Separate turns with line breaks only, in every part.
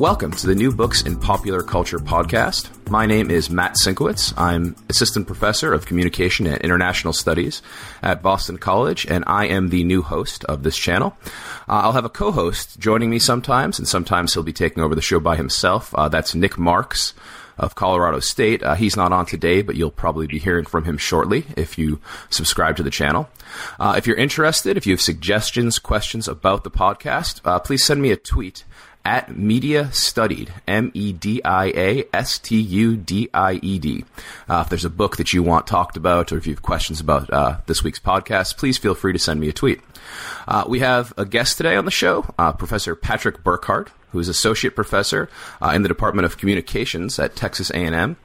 Welcome to the New Books in Popular Culture podcast. My name is Matt Sienkiewicz. I'm Assistant Professor of Communication and International Studies at Boston College, and I am the new host of this channel. Uh, I'll have a co host joining me sometimes, and sometimes he'll be taking over the show by himself. Uh, that's Nick Marx of Colorado State. Uh, he's not on today, but you'll probably be hearing from him shortly if you subscribe to the channel. Uh, if you're interested, if you have suggestions, questions about the podcast, uh, please send me a tweet at Media Studied, M E D I A S T U D I E D. Uh, if there's a book that you want talked about, or if you have questions about uh, this week's podcast, please feel free to send me a tweet. Uh, we have a guest today on the show, uh, Professor Patrick Burkart, who is associate professor uh, in the Department of Communications at Texas A&M.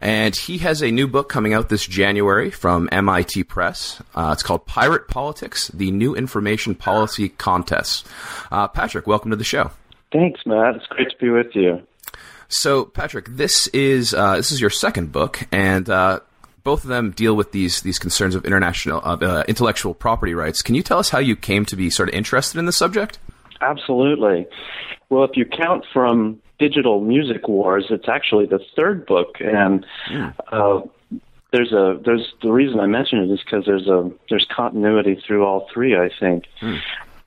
And he has a new book coming out this January from MIT Press. Uh, it's called Pirate Politics: The New Information Policy Contests. Patrick, welcome to the show.
Thanks, Matt. It's great to be with you.
So, Patrick, this is uh, this is your second book, and uh, both of them deal with these these concerns of international uh, intellectual property rights. Can you tell us how you came to be sort of interested in the subject?
Absolutely. Well, if you count from Digital Music Wars, it's actually the third book, and mm. there's a there's the reason I mention it is because there's a there's continuity through all three. I think. Mm.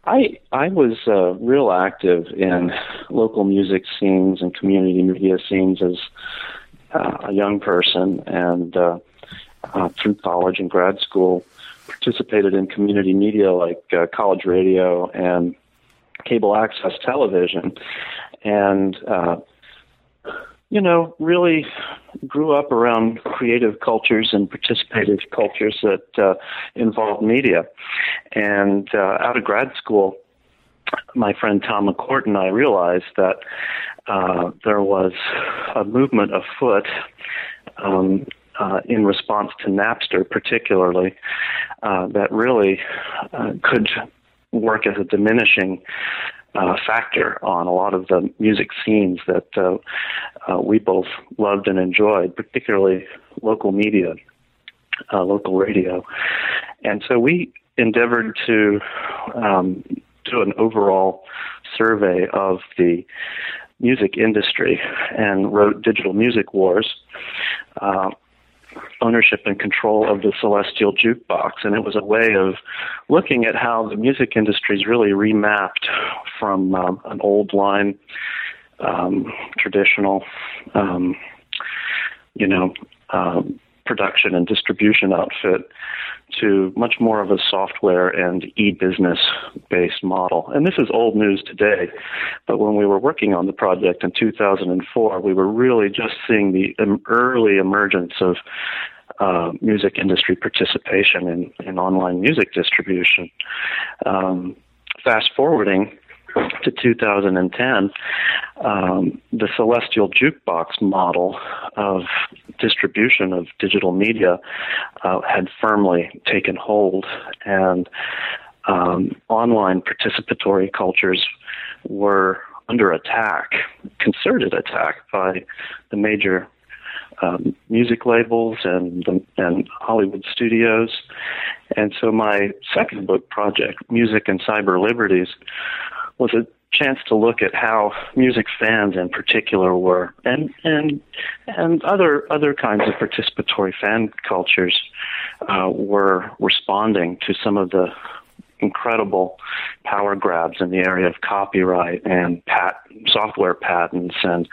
I I was uh, real active in local music scenes and community media scenes as uh, a young person, and uh, uh, through college and grad school, participated in community media like uh, college radio and cable access television, and uh, you know, really grew up around creative cultures and participative cultures that uh, involve media. And uh, out of grad school, my friend Tom McCourt and I realized that uh, there was a movement afoot um, uh, in response to Napster, particularly, uh, that really uh, could work as a diminishing uh, factor on a lot of the music scenes that uh, uh, we both loved and enjoyed, particularly local media, uh, local radio. And so we endeavored to um, do an overall survey of the music industry and wrote Digital Music Wars. Uh, ownership and control of the celestial jukebox. And it was a way of looking at how the music industry is really remapped from um, an old line um, traditional um, you know um, production and distribution outfit to much more of a software and e-business based model. And this is old news today, but when we were working on the project in 2004, we were really just seeing the early emergence of uh, music industry participation in, in online music distribution. Um, fast forwarding to 2010, um, the celestial jukebox model of distribution of digital media uh, had firmly taken hold, and um, online participatory cultures were under attack, concerted attack by the major um, music labels and and Hollywood studios. And so my second book project, Music and Cyber Liberties, was a chance to look at how music fans in particular were and and and other other kinds of participatory fan cultures uh, were responding to some of the incredible power grabs in the area of copyright and pat software patents and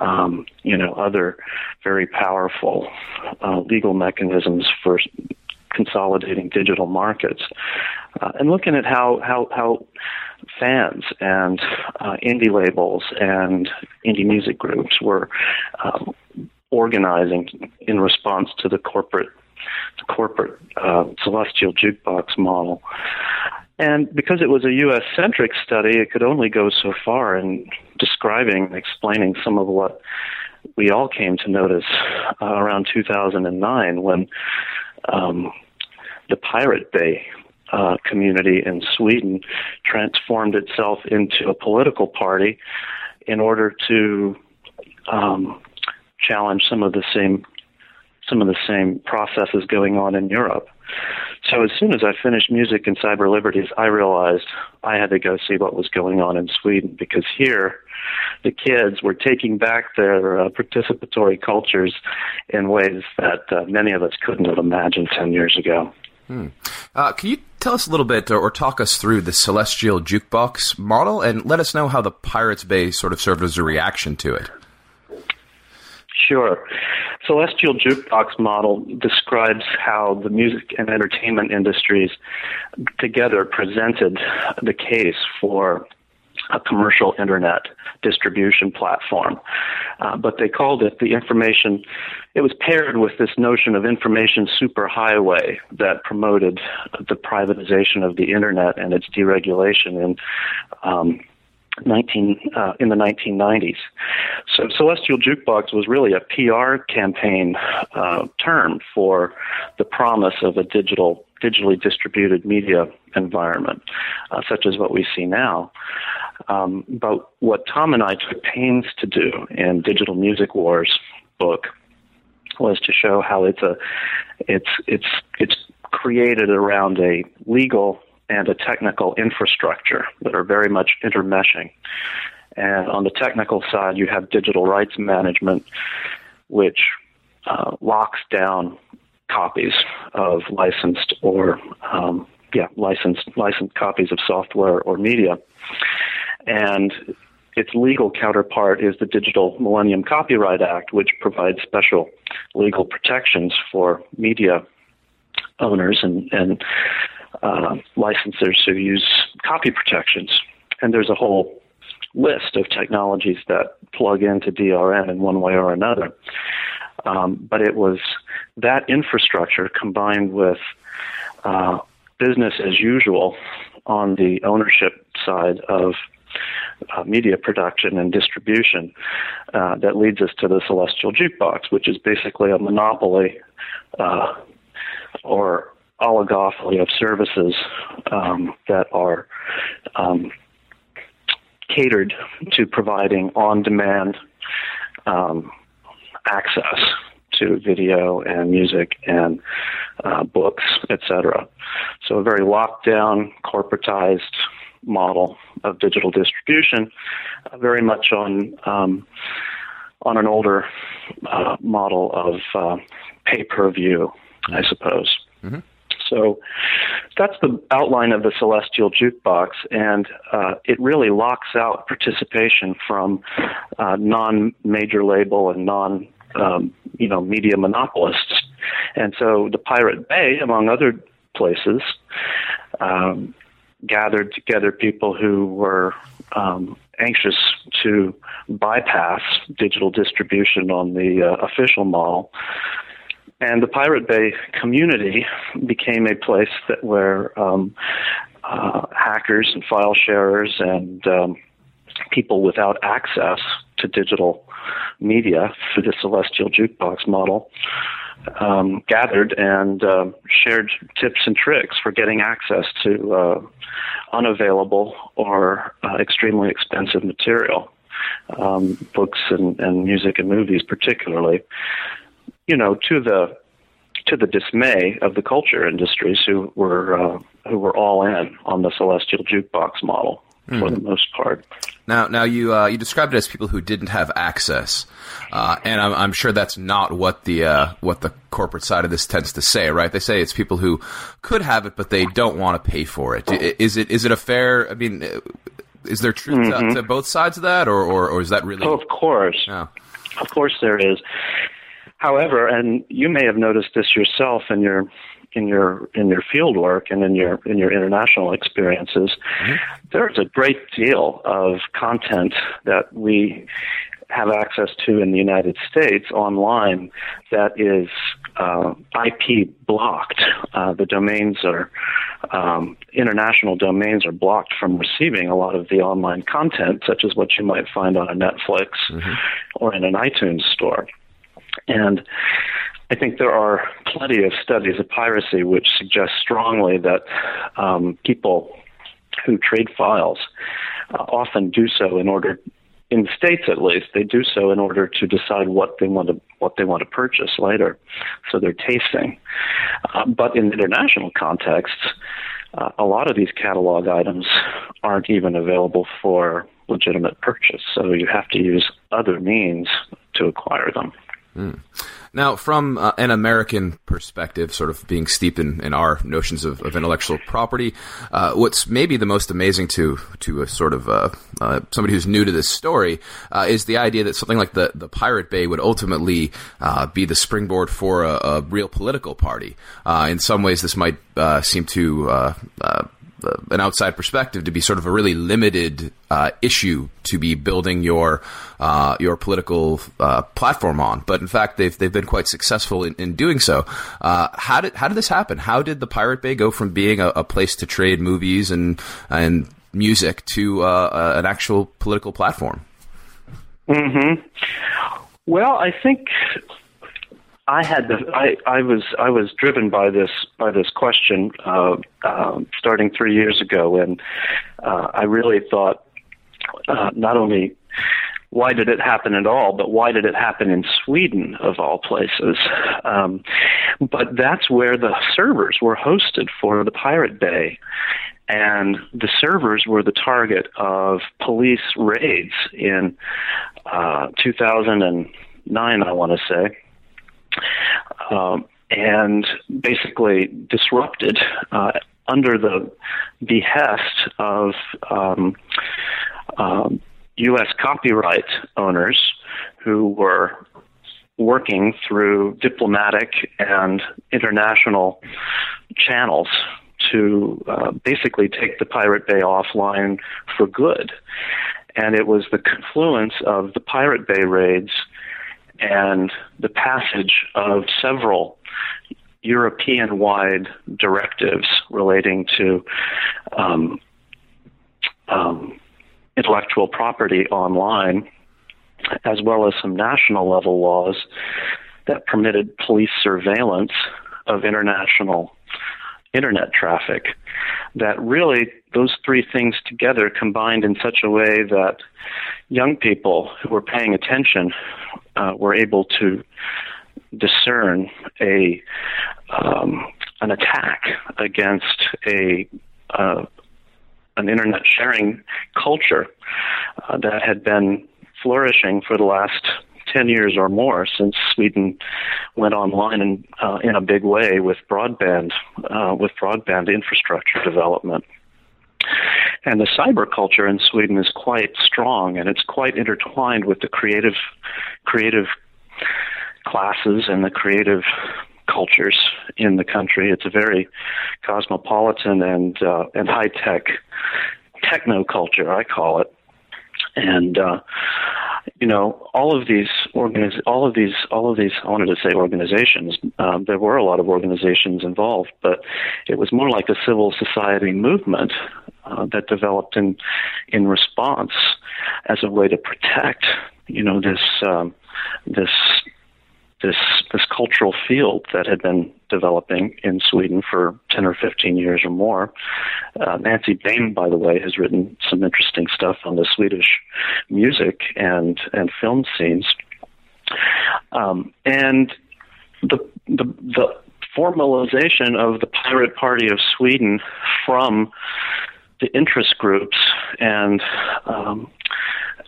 um, you know other very powerful uh, legal mechanisms for consolidating digital markets uh, and looking at how how how fans and uh, indie labels and indie music groups were um, organizing in response to the corporate the corporate uh, celestial jukebox model. And because it was a U.S. centric study, it could only go so far in describing and explaining some of what we all came to notice uh, around 2009 when um, the Pirate Bay uh, community in Sweden transformed itself into a political party in order to um, challenge some of the same some of the same processes going on in Europe. So as soon as I finished music and cyber liberties, I realized I had to go see what was going on in Sweden because here the kids were taking back their uh, participatory cultures in ways that uh, many of us couldn't have imagined 10 years ago.
Hmm. Uh, can you tell us a little bit or, or, talk us through the celestial jukebox model and let us know how the Pirates Bay sort of served as a reaction to it?
Sure. Celestial Jukebox model describes how the music and entertainment industries together presented the case for a commercial internet distribution platform. Uh, but they called it the information, it was paired with this notion of information superhighway that promoted the privatization of the internet and its deregulation in um, 19 uh, in the 1990s. So Celestial Jukebox was really a PR campaign uh, term for the promise of a digital digitally distributed media environment, uh, such as what we see now. Um, but what Tom and I took pains to do in Digital Music Wars book was to show how it's a it's it's it's created around a legal and a technical infrastructure that are very much intermeshing. And on the technical side, you have digital rights management, which uh, locks down copies of licensed or um, yeah licensed licensed copies of software or media, and its legal counterpart is the Digital Millennium Copyright Act, which provides special legal protections for media owners and, and uh, licensors who use copy protections. And there's a whole list of technologies that plug into DRM in one way or another. Um, but it was that infrastructure combined with uh, business as usual on the ownership side of uh, media production and distribution uh, that leads us to the Celestial Jukebox, which is basically a monopoly uh, or oligopoly of services um, that are um, catered to providing on-demand um, access to video and music and uh, books, etc. So a very locked down, corporatized model of digital distribution, uh, very much on um, on an older uh, model of uh, pay per view, I suppose. Mm-hmm. So that's the outline of the Celestial Jukebox, and uh, it really locks out participation from uh, non-major label and non, um, you know, media monopolists. And so the Pirate Bay, among other places, um, gathered together people who were um, anxious to bypass digital distribution on the uh, official model and the Pirate Bay community became a place that where um, uh, hackers and file sharers and um, people without access to digital media through the Celestial Jukebox model um, gathered and uh, shared tips and tricks for getting access to uh, unavailable or uh, extremely expensive material, um, books and, and music and movies, particularly you know, to the to the dismay of the culture industries who were uh, who were all in on the celestial jukebox model mm. for the most part.
Now, now you uh, you described it as people who didn't have access, uh, and I'm, I'm, sure that's not what the uh, what the corporate side of this tends to say, right? They say it's people who could have it, but they don't want to pay for it. Is it is it a fair? I mean, is there truth mm-hmm. to, to, both sides of that, or, or, or is that really?
Oh, of course,
yeah.
of course there is. However, and you may have noticed this yourself in your in your in your field work and in your in your international experiences, mm-hmm. there's a great deal of content that we have access to in the United States online that is uh, IP blocked. Uh, the domains are um, international domains are blocked from receiving a lot of the online content, such as what you might find on a Netflix mm-hmm. or in an iTunes store. And I think there are plenty of studies of piracy which suggest strongly that um, people who trade files uh, often do so in order in the states at least they do so in order to decide what they want to what they want to purchase later. So they're tasting. Uh, but in international contexts uh, a lot of these catalog items aren't even available for legitimate purchase. So you have to use other means to acquire them
mm. Now, from uh, an American perspective, sort of being steeped in, in our notions of, of intellectual property, uh, what's maybe the most amazing to to a sort of uh, uh somebody who's new to this story uh, is the idea that something like the, the Pirate Bay would ultimately uh, be the springboard for a, a real political party. in some ways, this might seem to an outside perspective to be sort of a really limited uh, issue to be building your uh, your political uh, platform on. But in fact, they've they've been quite successful in, in doing so. Uh, how did how did this happen? How did the Pirate Bay go from being a, a place to trade movies and and music to uh, an actual political platform?
Hmm. Well, I think I had the I, I was I was driven by this by this question uh, uh, starting three years ago, and uh, I really thought uh, not only why did it happen at all, but why did it happen in Sweden of all places? Um, but that's where the servers were hosted for the Pirate Bay. And the servers were the target of police raids in uh, 2009, I want to say um, and basically disrupted uh, under the behest of um, um, U.S. copyright owners who were working through diplomatic and international channels to uh, basically take the Pirate Bay offline for good. And it was the confluence of the Pirate Bay raids and the passage of several European wide directives relating to um, um, intellectual property online, as well as some national level laws that permitted police surveillance of international internet traffic. That really, those three things together combined in such a way that young people who were paying attention uh, were able to discern a um, an attack against a uh, an internet sharing culture uh, that had been flourishing for the last 10 years or more since Sweden went online in, uh, in a big way with broadband, uh, with broadband infrastructure development. And the cyber culture in Sweden is quite strong, and it's quite intertwined with the creative, creative classes and the creative cultures in the country. It's a very cosmopolitan and uh, and high tech techno culture, I call it. And uh, you know, all of these organiz- all of these, all of these. I wanted to say organizations. Um, there were a lot of organizations involved, but it was more like a civil society movement uh, that developed in in response as a way to protect, you know, this um, this this this cultural field that had been developing in Sweden for 10 or 15 years or more. Uh, Nancy Baym, by the way, has written some interesting stuff on the Swedish music and and film scenes. Um, and the the the formalization of the Pirate Party of Sweden from the interest groups and um,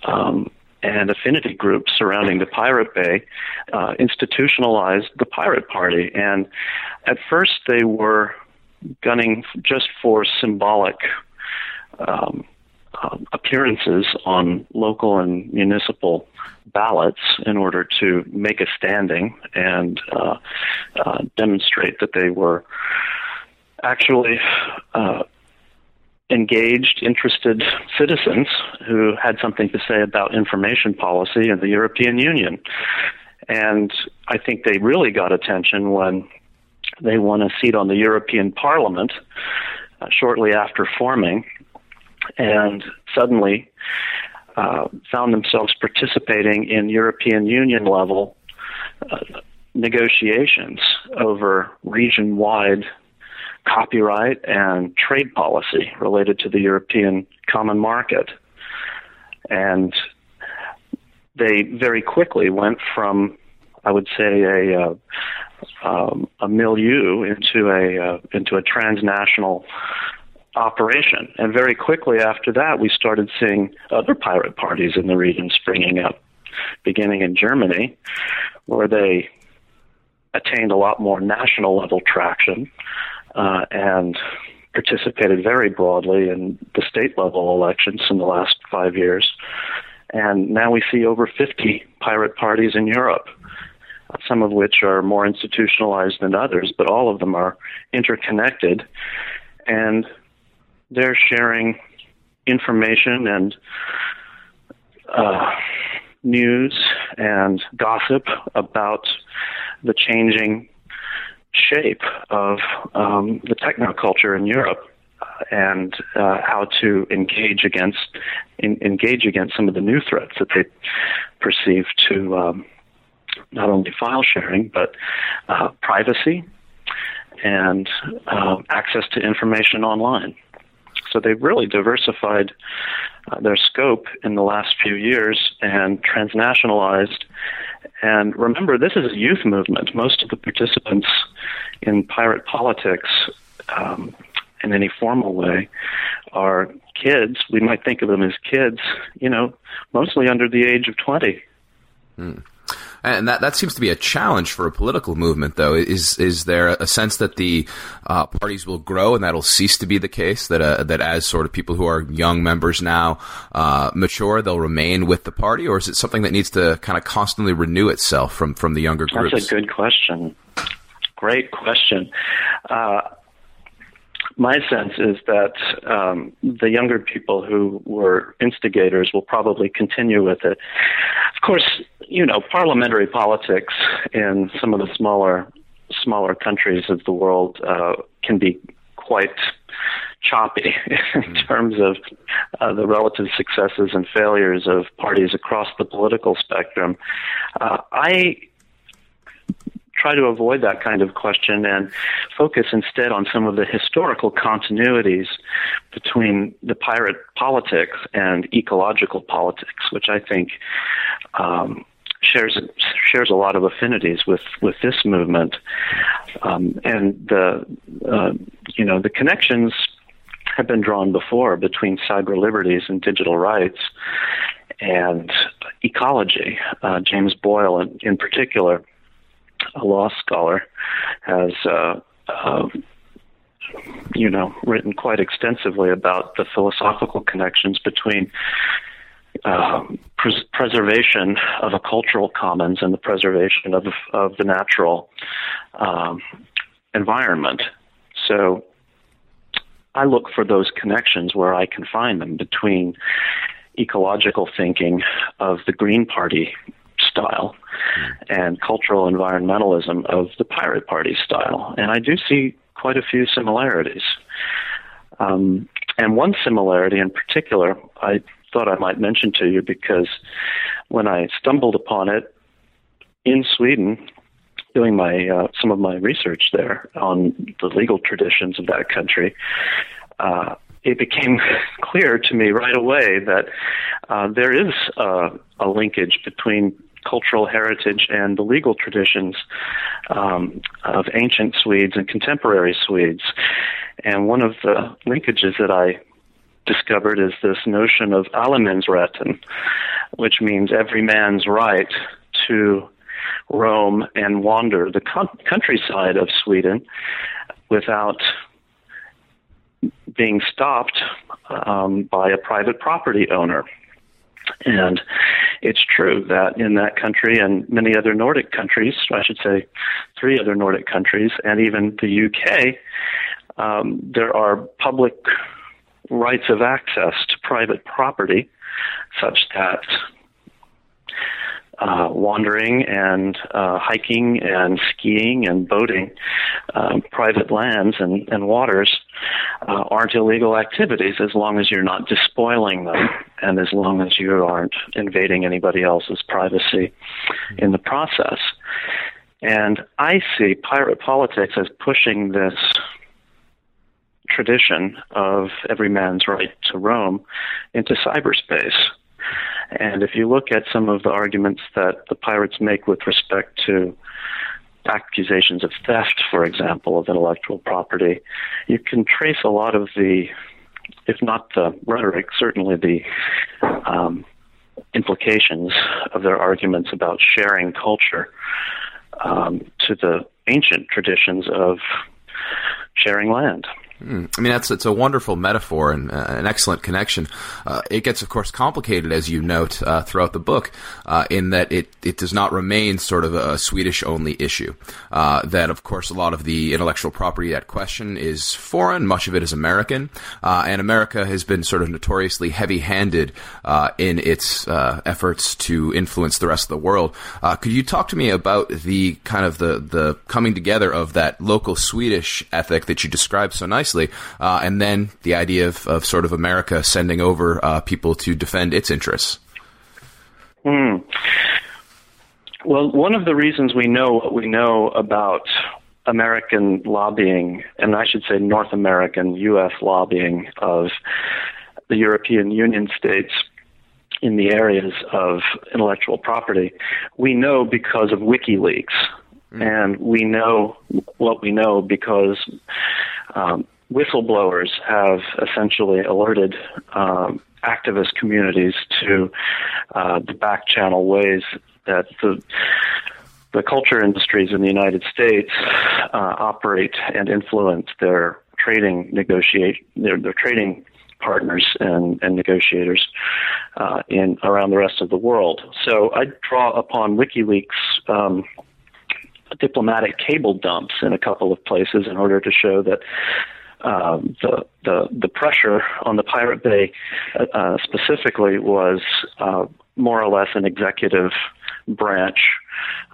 um, and affinity groups surrounding the Pirate Bay uh, institutionalized the Pirate Party. And at first, they were gunning just for symbolic um, uh, appearances on local and municipal ballots in order to make a standing and uh, uh demonstrate that they were actually uh, engaged, interested citizens who had something to say about information policy in the European Union. And I think they really got attention when they won a seat on the European Parliament uh, shortly after forming, and suddenly uh, found themselves participating in European Union level uh, negotiations over region wide copyright and trade policy related to the European common market. And they very quickly went from, I would say, a, uh, um, a milieu into a uh, into a transnational operation. And very quickly after that, we started seeing other pirate parties in the region springing up, beginning in Germany, where they attained a lot more national level traction uh, and participated very broadly in the state level elections in the last five years. And now we see over 50 pirate parties in Europe, some of which are more institutionalized than others, but all of them are interconnected. And they're sharing information and uh, news and gossip about the changing shape of um, the technoculture in Europe uh, and uh, how to engage against in, engage against some of the new threats that they perceive to um, not only file sharing but uh, privacy and uh, access to information online. So they've really diversified uh, their scope in the last few years and transnationalized. And remember, this is a youth movement. Most of the participants in pirate politics, um, in any formal way, are kids. We might think of them as kids, you know, mostly under the age of 20.
Mm. And that, that seems to be a challenge for a political movement, though. Is is there a sense that the uh, parties will grow and that'll cease to be the case? That uh, that as sort of people who are young members now uh, mature, they'll remain with the party, or is it something that needs to kind of constantly renew itself from from the younger groups?
That's a good question. Great question. Uh, my sense is that um, the younger people who were instigators will probably continue with it. Of course, you know, parliamentary politics in some of the smaller smaller countries of the world uh, can be quite choppy in mm. terms of uh, the relative successes and failures of parties across the political spectrum. Uh, I try to avoid that kind of question and focus instead on some of the historical continuities between the pirate politics and ecological politics, which I think um, shares shares a lot of affinities with with this movement, um, and the uh, you know the connections have been drawn before between cyber liberties and digital rights and ecology. Uh, James Boyle, in, in particular, a law scholar, has uh, uh, you know written quite extensively about the philosophical connections between um, pres- preservation of a cultural commons and the preservation of of the natural um, environment. So I look for those connections where I can find them between ecological thinking of the Green Party style and cultural environmentalism of the Pirate Party style. And I do see quite a few similarities. Um, and one similarity in particular, I thought I might mention to you because when I stumbled upon it in Sweden, doing my uh, some of my research there on the legal traditions of that country, uh, it became clear to me right away that uh, there is a, a linkage between cultural heritage and the legal traditions um, of ancient Swedes and contemporary Swedes. And one of the linkages that I discovered is this notion of allemansrätten, which means every man's right to roam and wander the countryside of Sweden without being stopped um, by a private property owner. And it's true that in that country and many other Nordic countries, I should say three other Nordic countries, and even the UK, um, there are public rights of access to private property such that uh, wandering and uh, hiking and skiing and boating um, private lands and, and waters uh, aren't illegal activities as long as you're not despoiling them and as long as you aren't invading anybody else's privacy in the process. And I see pirate politics as pushing this tradition of every man's right to roam into cyberspace. And if you look at some of the arguments that the pirates make with respect to accusations of theft, for example, of intellectual property, you can trace a lot of the, if not the rhetoric, certainly the um, implications of their arguments about sharing culture um, to the ancient traditions of sharing land.
Mm. I mean, that's it's a wonderful metaphor and uh, an excellent connection. Uh, it gets, of course, complicated as you note uh, throughout the book, uh, in that it it does not remain sort of a Swedish only issue. Uh, that, of course, a lot of the intellectual property at question is foreign. Much of it is American, uh, and America has been sort of notoriously heavy handed in its efforts to influence the rest of the world. could you talk to me about the kind of the the coming together of that local Swedish ethic that you described so nicely? Uh, and then the idea of, of sort of America sending over uh, people to defend its interests.
Hmm. Well, one of the reasons we know what we know about American lobbying, and I should say North American U.S. lobbying of the European Union states in the areas of intellectual property, we know because of WikiLeaks. Mm. And we know what we know because um, whistleblowers have essentially alerted um, activist communities to uh, the back channel ways that the the culture industries in the United States uh, operate and influence their trading negotiate their, their trading partners and, and negotiators uh, in around the rest of the world. So I draw upon WikiLeaks. Um, diplomatic cable dumps in a couple of places in order to show that um, the, the the pressure on the Pirate Bay uh, specifically was uh, more or less an executive branch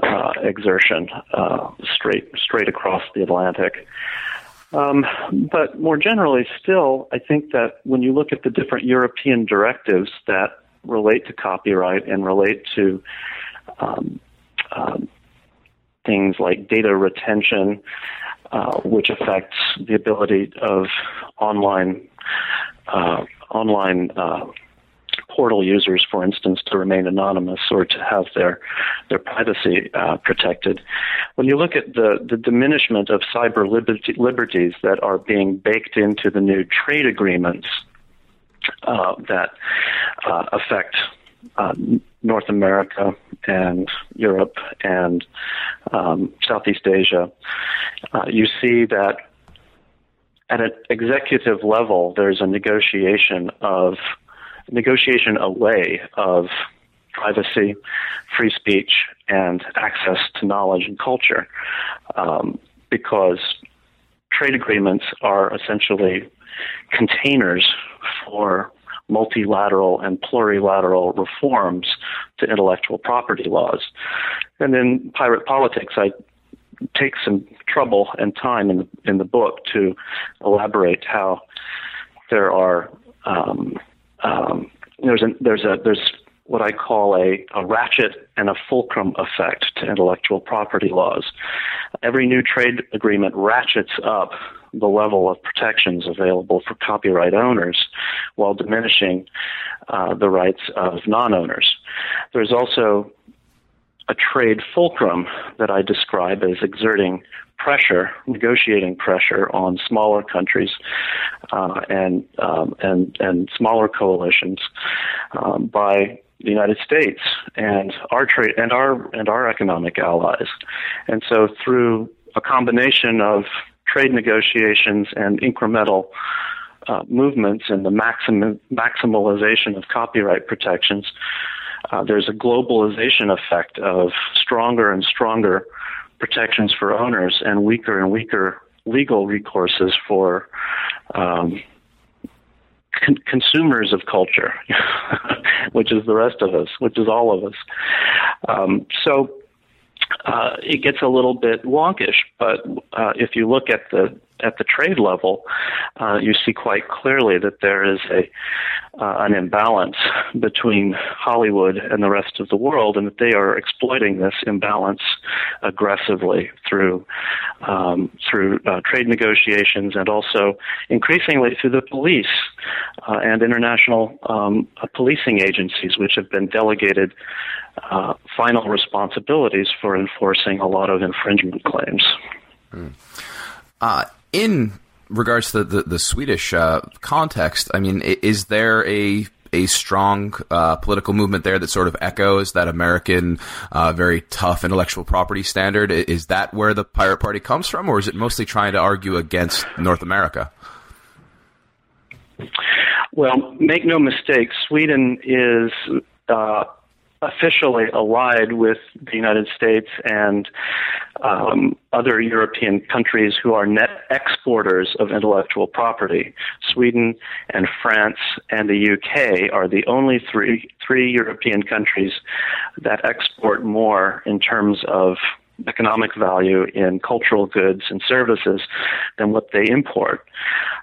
uh, exertion uh, straight straight across the Atlantic. Um, but more generally, still, I think that when you look at the different European directives that relate to copyright and relate to um, um, things like data retention uh, which affects the ability of online uh, online uh, portal users, for instance, to remain anonymous or to have their their privacy uh, protected. When you look at the the diminishment of cyber liberty, liberties that are being baked into the new trade agreements uh, that uh, affect North America and Europe and um, Southeast Asia, uh, you see that at an executive level, there's a negotiation of negotiation away of privacy, free speech, and access to knowledge and culture, um, because trade agreements are essentially containers for multilateral and plurilateral reforms to intellectual property laws. And in Pirate Politics, I take some trouble and time in the, in the book to elaborate how there are um, um, there's a, there's a there's what I call a, a ratchet and a fulcrum effect to intellectual property laws. Every new trade agreement ratchets up the level of protections available for copyright owners while diminishing uh, the rights of non owners. There's also a trade fulcrum that I describe as exerting pressure, negotiating pressure on smaller countries uh, and um, and and smaller coalitions um, by the United States and our trade and our and our economic allies. And so through a combination of trade negotiations and incremental uh, movements and the maxim- maximalization of copyright protections, uh, there's a globalization effect of stronger and stronger protections for owners and weaker and weaker legal recourses for um, con- consumers of culture, which is the rest of us, which is all of us. Um, so uh, it gets a little bit wonkish, but uh, if you look at the at the trade level, uh, you see quite clearly that there is a uh, an imbalance between Hollywood and the rest of the world, and that they are exploiting this imbalance aggressively through um, through uh, trade negotiations and also increasingly through the police uh, and international um, policing agencies, which have been delegated uh, final responsibilities for enforcing a lot of infringement claims.
Mm. Uh, in regards to the, the Swedish uh, context, I mean, is there a a strong uh, political movement there that sort of echoes that American, uh, very tough intellectual property standard? Is that where the Pirate Party comes from, or is it mostly trying to argue against North America?
Well, make no mistake, Sweden is uh, officially allied with the United States and um, other European countries who are net exporters of intellectual property. Sweden and France and the UK are the only three three European countries that export more in terms of economic value in cultural goods and services than what they import.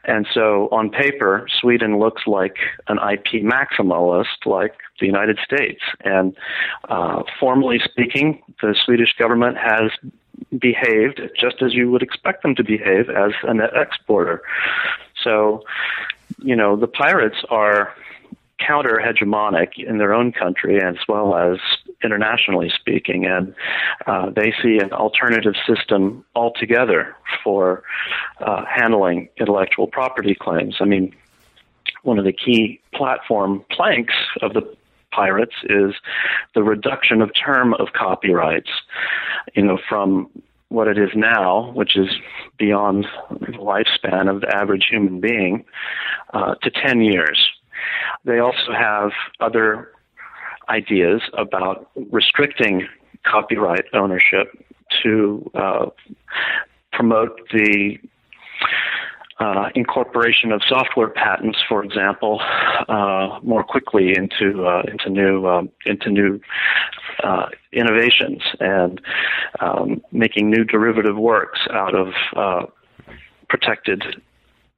And so on paper, Sweden looks like an IP maximalist like the United States. And uh, formally speaking, the Swedish government has behaved just as you would expect them to behave as a net exporter. So, you know, the pirates are counter hegemonic in their own country as well as internationally speaking, and uh, they see an alternative system altogether for uh, handling intellectual property claims. I mean, one of the key platform planks of the pirates is the reduction of term of copyrights, you know, from what it is now, which is beyond the lifespan of the average human being, uh, to 10 years. They also have other ideas about restricting copyright ownership to uh, promote the uh, incorporation of software patents, for example, uh, more quickly into uh, into new um, into new uh, innovations and um, making new derivative works out of uh, protected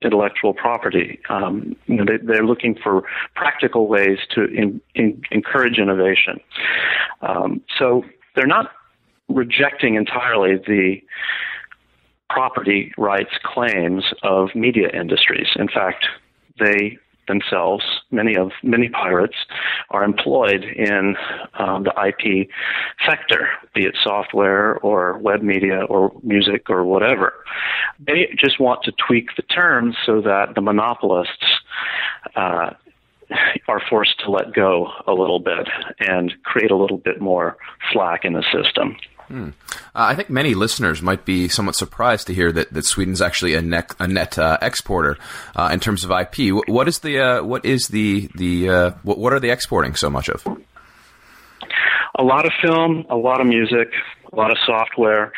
intellectual property. Um, they, are looking for practical ways to in, in, encourage innovation. Um, so they're not rejecting entirely the property rights claims of media industries. In fact, they themselves, many of many pirates, are employed in um, the IP sector, be it software or web media or music or whatever. They just want to tweak the terms so that the monopolists uh, are forced to let go a little bit and create a little bit more slack in the system.
Hmm. Uh, I think many listeners might be somewhat surprised to hear that, that Sweden's actually a net, a net uh, exporter uh, in terms of IP. What is the uh, what is the the uh, what, what are they exporting so much of?
A lot of film, a lot of music, a lot of software,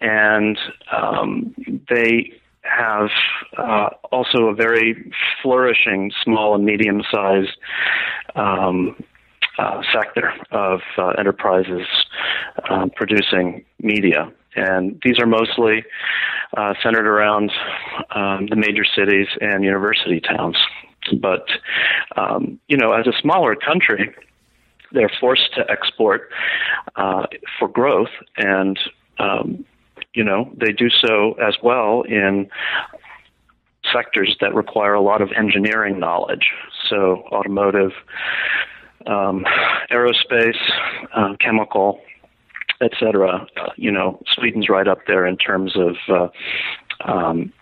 and um, they have uh, also a very flourishing small and medium sized um, uh, sector of uh, enterprises um, producing media. And these are mostly uh, centered around um, the major cities and university towns. But, um, you know, as a smaller country, they're forced to export uh, for growth and um, you know they do so as well in sectors that require a lot of engineering knowledge so automotive um, aerospace, uh, chemical, etc. Uh, you know, Sweden's right up there in terms of uh, um,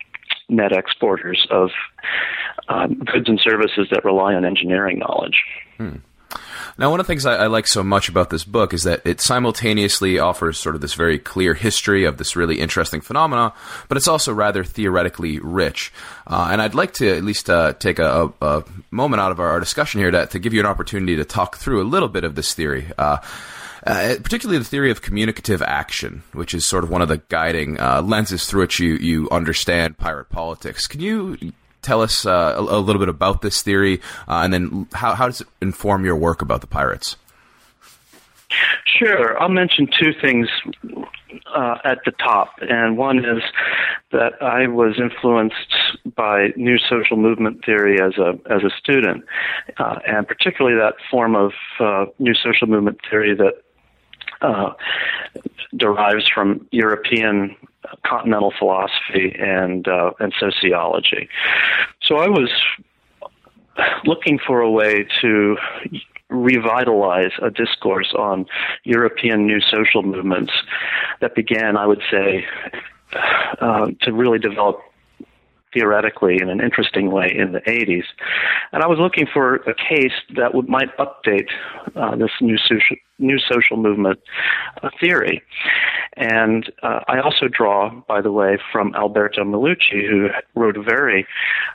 net exporters of um, goods and services that rely on engineering knowledge.
Hmm. Now, one of the things I, I, like so much about this book is that it simultaneously offers sort of this very clear history of this really interesting phenomena, but it's also rather theoretically rich. Uh, and I'd like to at least uh, take a, a, moment out of our, our, discussion here to, to give you an opportunity to talk through a little bit of this theory. Uh, uh, particularly the theory of communicative action, which is sort of one of the guiding uh, lenses through which you, you understand pirate politics. Can you tell us uh, a, a, little bit about this theory, uh, and then how, how does it inform your work about the pirates?
Sure. I'll mention two things uh, at the top, and one is that I was influenced by new social movement theory as a as a student, uh, and particularly that form of uh, new social movement theory that uh, derives from European continental philosophy and uh, and sociology. So I was looking for a way to revitalize a discourse on European new social movements that began, I would say, uh, to really develop theoretically in an interesting way in the 80s. And I was looking for a case that would, might update uh, this new social, new social movement uh, theory. And uh, I also draw, by the way, from Alberto Melucci, who wrote a very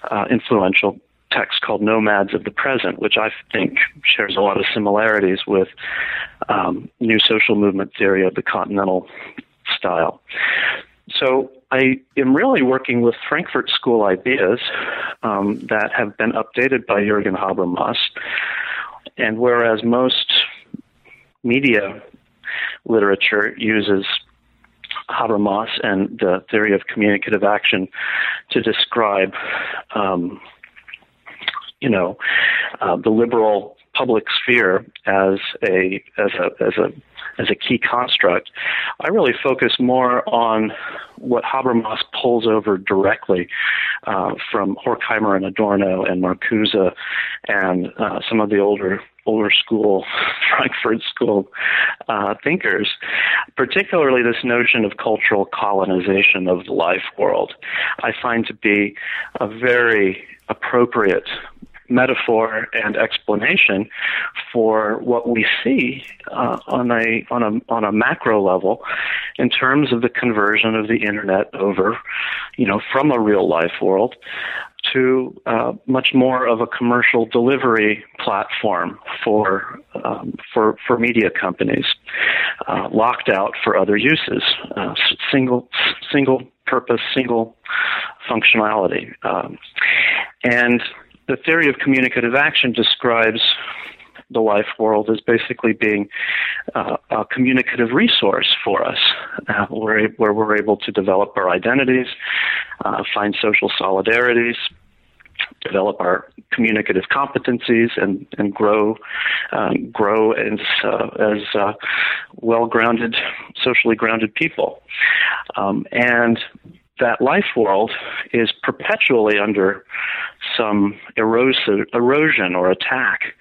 uh, influential text called Nomads of the Present, which I think shares a lot of similarities with um, new social movement theory of the continental style. So I am really working with Frankfurt School ideas um, that have been updated by Jürgen Habermas. And whereas most media literature uses Habermas and the theory of communicative action to describe um, you know, uh, the liberal public sphere as a as a as a as a key construct. I really focus more on what Habermas pulls over directly uh, from Horkheimer and Adorno and Marcuse and uh, some of the older older school Frankfurt School uh, thinkers, particularly this notion of cultural colonization of the life world. I find to be a very appropriate metaphor and explanation for what we see uh, on a on a on a macro level in terms of the conversion of the internet over, you know, from a real life world to uh, much more of a commercial delivery platform for um, for for media companies, uh, locked out for other uses, uh, single single purpose, single functionality, um, and the theory of communicative action describes the life world as basically being uh, a communicative resource for us, uh, where, where we're able to develop our identities, uh, find social solidarities, develop our communicative competencies, and and grow um, grow as uh, as uh, well grounded, socially grounded people, um, and that life world is perpetually under some erosive, erosion or attack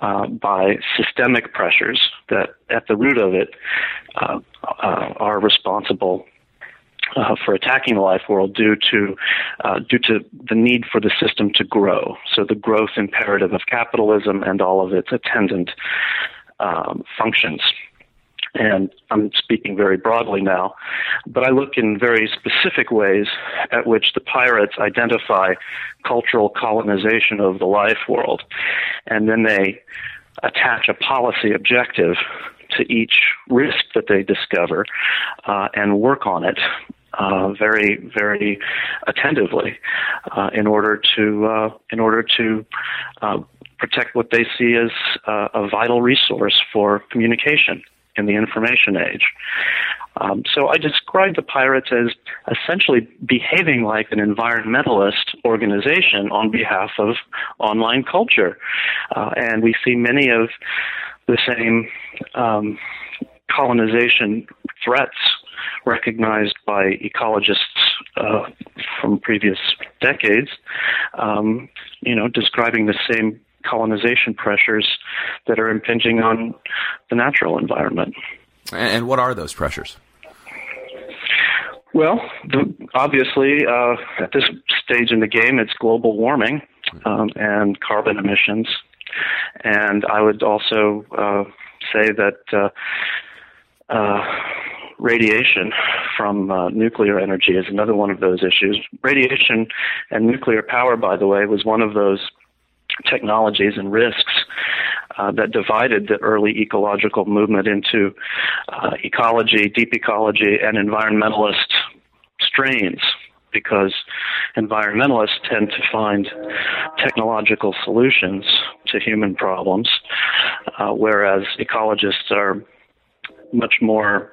uh, by systemic pressures that, at the root of it, uh, uh, are responsible uh, for attacking the life world due to uh, due to the need for the system to grow. So the growth imperative of capitalism and all of its attendant um, functions and I'm speaking very broadly now, but I look in very specific ways at which the pirates identify cultural colonization of the life world, and then they attach a policy objective to each risk that they discover uh, and work on it uh, very, very attentively uh, in order to uh, in order to uh, protect what they see as uh, a vital resource for communication in the information age. Um, so I describe the pirates as essentially behaving like an environmentalist organization on behalf of online culture. Uh, and we see many of the same um, colonization threats recognized by ecologists uh, from previous decades, um, you know, describing the same colonization pressures that are impinging on the natural environment.
And what are those pressures?
Well, the, obviously, uh, at this stage in the game, it's global warming um, and carbon emissions. And I would also uh, say that uh, uh radiation from uh, nuclear energy is another one of those issues. Radiation and nuclear power, by the way, was one of those technologies and risks uh, that divided the early ecological movement into uh, ecology, deep ecology, and environmentalist strains because environmentalists tend to find technological solutions to human problems, uh, whereas ecologists are much more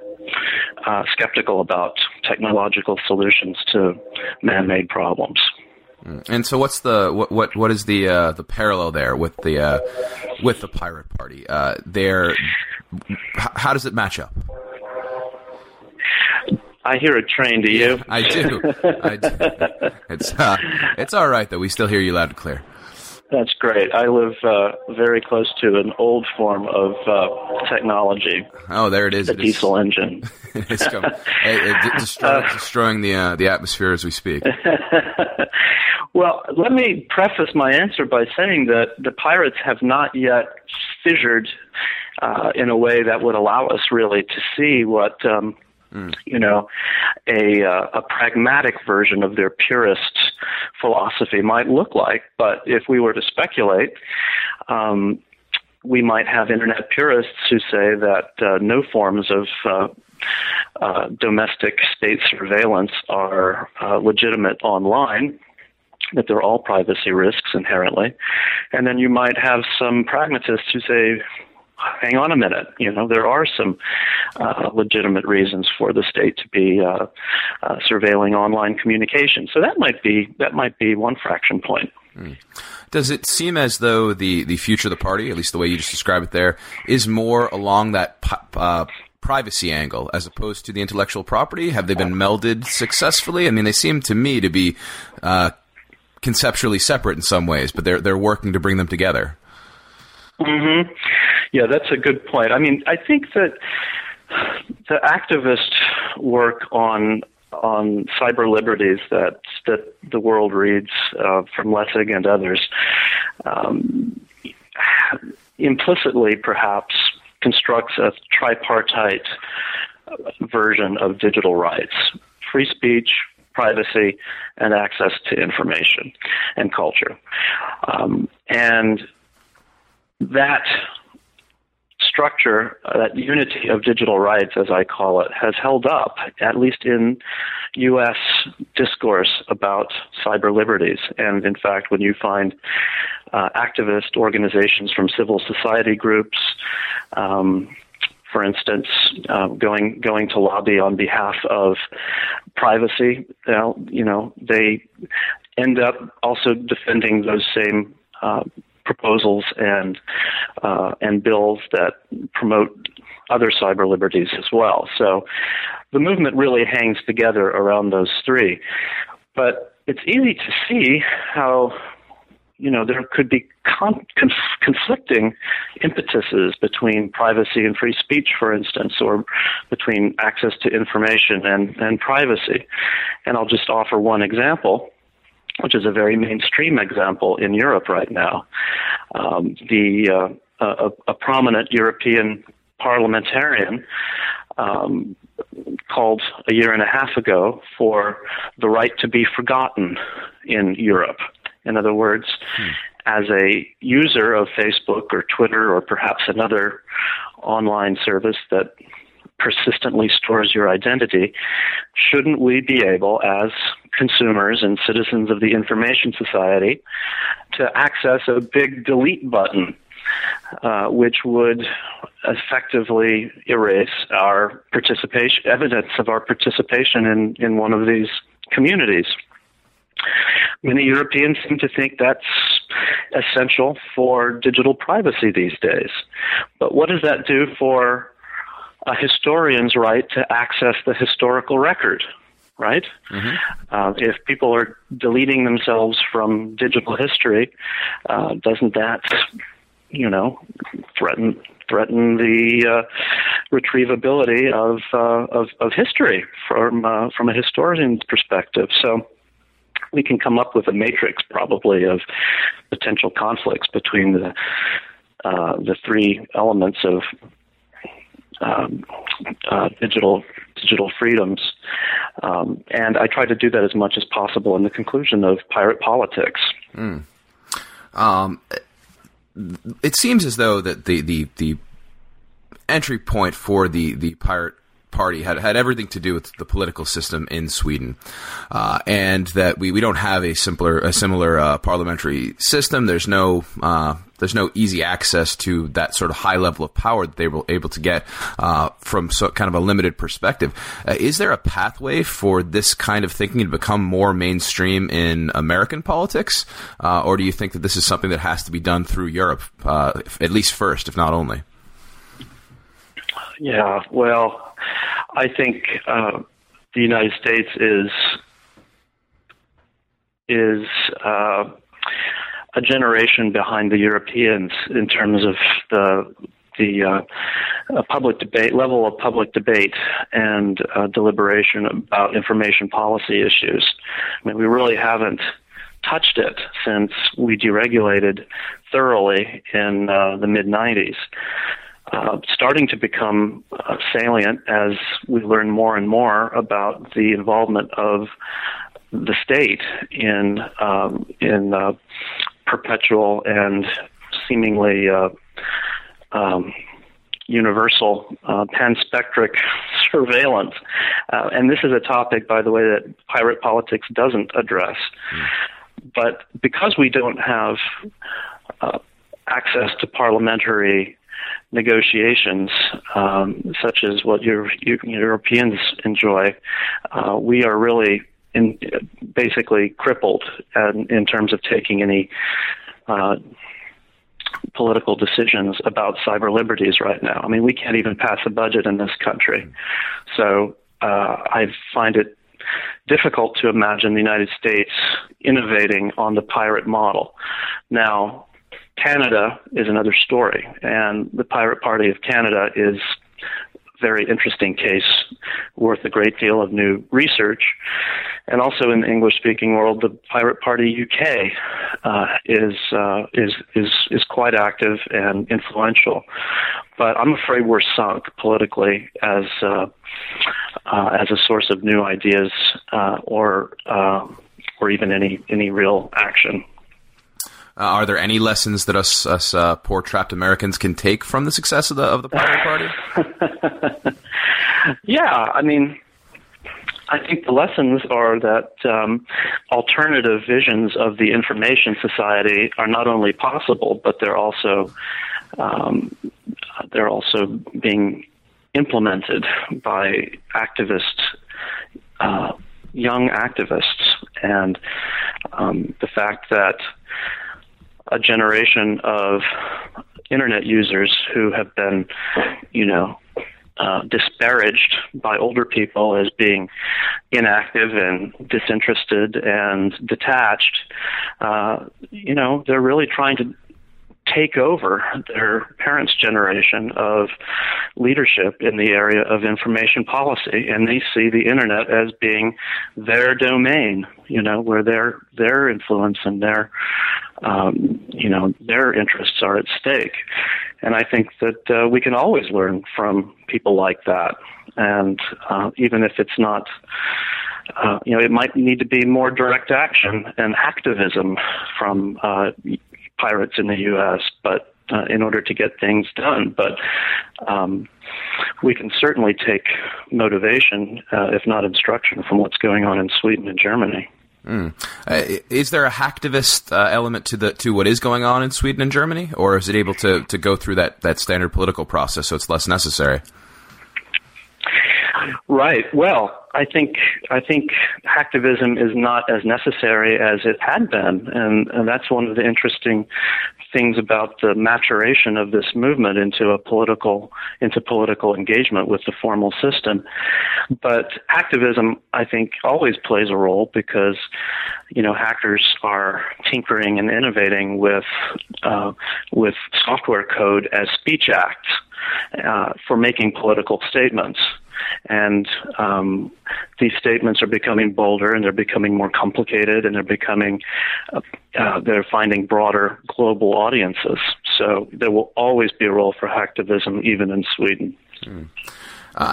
uh, skeptical about technological solutions to man-made problems.
And so, what's the what what, what is the uh, the parallel there with the uh, with the pirate party? Uh, there, how does it match up?
I hear a train. Do you?
I do. I do. It's uh, it's all right though. We still hear you loud and clear.
That's great. I live uh, very close to an old form of uh, technology.
Oh, there it is.
The
it
diesel
is.
engine.
it's coming. It, it, destroy, destroying the uh, the atmosphere as we speak.
well, let me preface my answer by saying that the pirates have not yet fissured uh, in a way that would allow us really to see what um, mm. you know a uh, a pragmatic version of their purist philosophy might look like. But if we were to speculate. Um, we might have internet purists who say that uh, no forms of uh, uh, domestic state surveillance are uh, legitimate online, that they're all privacy risks inherently. And then you might have some pragmatists who say, hang on a minute, you know, there are some uh, legitimate reasons for the state to be uh, uh, surveilling online communication. So that might be that might be one fraction point. Mm.
Does it seem as though the, the future of the party, at least the way you just described it there, is more along that uh, privacy angle as opposed to the intellectual property? Have they been melded successfully? I mean, they seem to me to be uh, conceptually separate in some ways, but they're they're working to bring them together.
Mm-hmm. Yeah, that's a good point. I mean, I think that the activist work on on cyber liberties that that the world reads uh, from Lessig and others um, implicitly, perhaps, constructs a tripartite version of digital rights: free speech, privacy, and access to information and culture. Um, and that structure, uh, that unity of digital rights, as I call it, has held up, at least in U.S. discourse about cyber liberties. And in fact, when you find uh, activist organizations from civil society groups, um, for instance, uh, going going to lobby on behalf of privacy, you know, they end up also defending those same uh, proposals and uh, and bills that promote other cyber liberties as well. So the movement really hangs together around those three. But it's easy to see how you know there could be con- conf- conflicting impetuses between privacy and free speech, for instance, or between access to information and, and privacy. And I'll just offer one example which is a very mainstream example in Europe right now. Um, the uh, a, a, prominent European parliamentarian um, called a year and a half ago for the right to be forgotten in Europe. In other words, hmm. as a user of Facebook or Twitter or perhaps another online service that persistently stores your identity, shouldn't we be able, as consumers and citizens of the information society, to access a big delete button, uh, which would effectively erase our participation, evidence of our participation in, in one of these communities? Many Europeans seem to think that's essential for digital privacy these days. But what does that do for a historian's right to access the historical record, right? Mm-hmm. Uh, if people are deleting themselves from digital history, uh, doesn't that, you know, threaten threaten the uh, retrievability of, uh, of of history from uh, from a historian's perspective? So we can come up with a matrix probably of potential conflicts between the uh, the three elements of um, uh, digital digital freedoms, um, and I try to do that as much as possible in the conclusion of Pirate Politics. Mm.
Um, it seems as though that the, the, the entry point for the, the pirate Party had had everything to do with the political system in Sweden, uh, and that we, we don't have a simpler a similar uh, parliamentary system. There's no uh, there's no easy access to that sort of high level of power that they were able to get uh, from so kind of a limited perspective. Uh, is there a pathway for this kind of thinking to become more mainstream in American politics, uh, or do you think that this is something that has to be done through Europe, at least first, if not only?
Yeah, well, I think uh, the United States is is uh, a generation behind the Europeans in terms of the the uh, public debate level of public debate and uh, deliberation about information policy issues. I mean, we really haven't touched it since we deregulated thoroughly in uh, the mid 90s uh, starting to become uh, salient as we learn more and more about the involvement of the state in um, in uh, perpetual and seemingly uh, um, universal uh, panspectric surveillance. And this is a topic, by the way, that pirate politics doesn't address. Mm. But because we don't have access to parliamentary negotiations, um, such as what Euro- Europeans enjoy, uh, we are really in, basically crippled in, in terms of taking any uh, political decisions about cyber liberties right now. I mean, we can't even pass a budget in this country. So uh, I find it difficult to imagine the United States innovating on the pirate model. Now, Canada is another story, and the Pirate Party of Canada is a very interesting case, worth a great deal of new research. And also in the English-speaking world, the Pirate Party UK uh, is uh, is is is quite active and influential. But I'm afraid we're sunk politically as uh, uh as a source of new ideas uh, or uh, or even any any real action.
Uh, are there any lessons that us, us uh, poor trapped Americans can take from the success of the of the Party?
yeah, I mean, I think the lessons are that um, alternative visions of the information society are not only possible, but they're also um, they're also being implemented by activists, uh, young activists, and um, the fact that a generation of internet users who have been, you know, uh, disparaged by older people as being inactive and disinterested and detached. Uh, you know, they're really trying to take over their parents' generation of leadership in the area of information policy, and they see the internet as being their domain. You know, where their their influence and their um, you know their interests are at stake. And I think that uh, we can always learn from people like that, and uh, even if it's not. Uh, you know, it might need to be more direct action and activism from uh, pirates in the U.S., but uh, in order to get things done. But um, we can certainly take motivation, uh, if not instruction, from what's going on in Sweden and Germany.
Mm. Uh, is there a hacktivist uh, element to the to what is going on in Sweden and Germany, or is it able to, to go through that, that standard political process so it's less necessary?
Right. Well, I think I think hacktivism is not as necessary as it had been, and, and that's one of the interesting things about the maturation of this movement into a political into political engagement with the formal system. But activism, I think, always plays a role because you know hackers are tinkering and innovating with uh, with software code as speech acts uh, for making political statements. And um, these statements are becoming bolder and they're becoming more complicated and they're becoming, uh, uh, they're finding broader global audiences. So there will always be a role for hacktivism, even in Sweden.
Mm.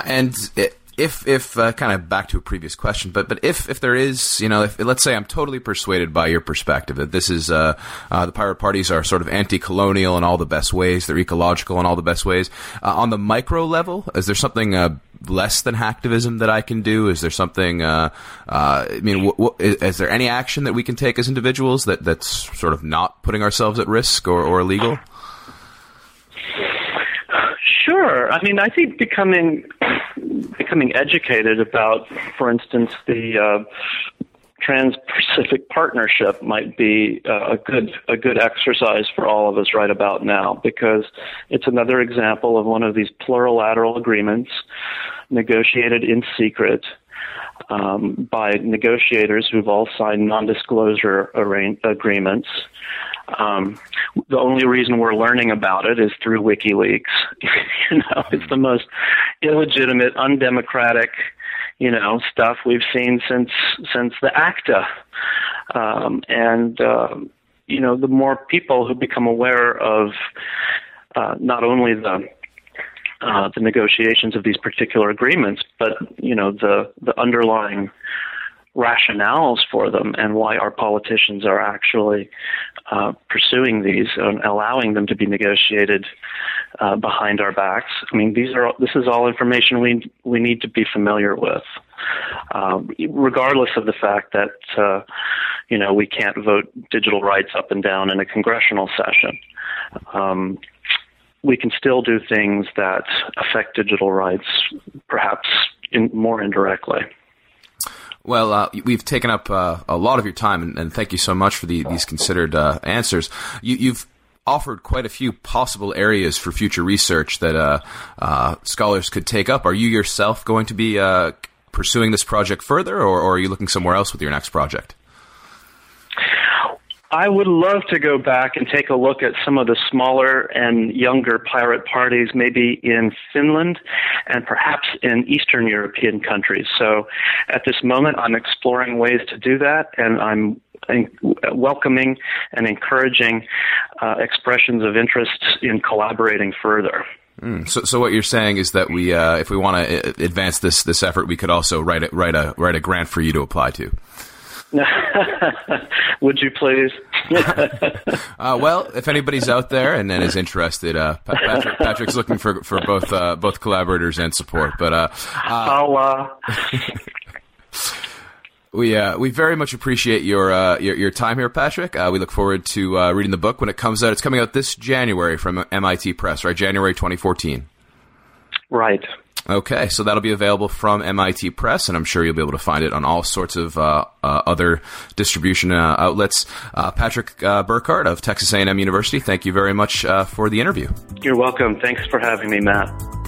and it, if if uh, kind of back to a previous question, but but if if there is, you know, if, let's say I'm totally persuaded by your perspective that this is uh, uh, the pirate parties are sort of anti-colonial in all the best ways, they're ecological in all the best ways. Uh, on the micro level, is there something uh, less than hacktivism that I can do? Is there something? Uh, I mean, w- w- is, is, there any action that we can take as individuals that that's sort of not putting ourselves at risk or, or illegal?
Sure. I mean, I think becoming becoming educated about, for instance, the uh, Trans-Pacific Partnership might be uh, a good a good exercise for all of us right about now because it's another example of one of these plurilateral agreements negotiated in secret um, by negotiators who've all signed non-disclosure arra- agreements. Um, the only reason we're learning about it is through WikiLeaks. you know, it's the most illegitimate, undemocratic, you know, stuff we've seen since since the ACTA. Um, and uh, you know, the more people who become aware of uh, not only the uh, the negotiations of these particular agreements, but you know the the underlying rationales for them and why our politicians are actually uh, pursuing these and allowing them to be negotiated uh, behind our backs. I mean, these are this is all information we we need to be familiar with, uh, regardless of the fact that uh, you know we can't vote digital rights up and down in a congressional session. Um, we can still do things that affect digital rights, perhaps in, more indirectly.
Well, uh, we've taken up uh, a lot of your time, and, and, thank you so much for the, these considered uh, answers. You, have offered quite a few possible areas for future research that uh, uh, scholars could take up. Are you yourself going to be uh, pursuing this project further, or, or are you looking somewhere else with your next project?
I would love to go back and take a look at some of the smaller and younger pirate parties, maybe in Finland and perhaps in Eastern European countries. So at this moment, I'm exploring ways to do that, and I'm welcoming and encouraging uh, expressions of interest in collaborating further.
Mm, so, so what you're saying is that we, uh, if we want to uh, advance this this effort, we could also write a, write a write a grant for you to apply to.
Would you please?
uh, well, if anybody's out there and, and is interested, uh, Patrick, Patrick's looking for for both uh, both collaborators and support. But uh,
I'll. Uh,
we uh, we very much appreciate your your, your, time here, Patrick. we look forward to reading the book when it comes out. It's coming out this January from MIT Press, right? January 2014.
Right.
Okay, so that'll be available from MIT Press, and I'm sure you'll be able to find it on all sorts of uh, uh, other distribution uh, outlets. Uh, Patrick uh, Burkart of Texas A&M University, thank you very much uh, for the interview.
You're welcome. Thanks for having me, Matt.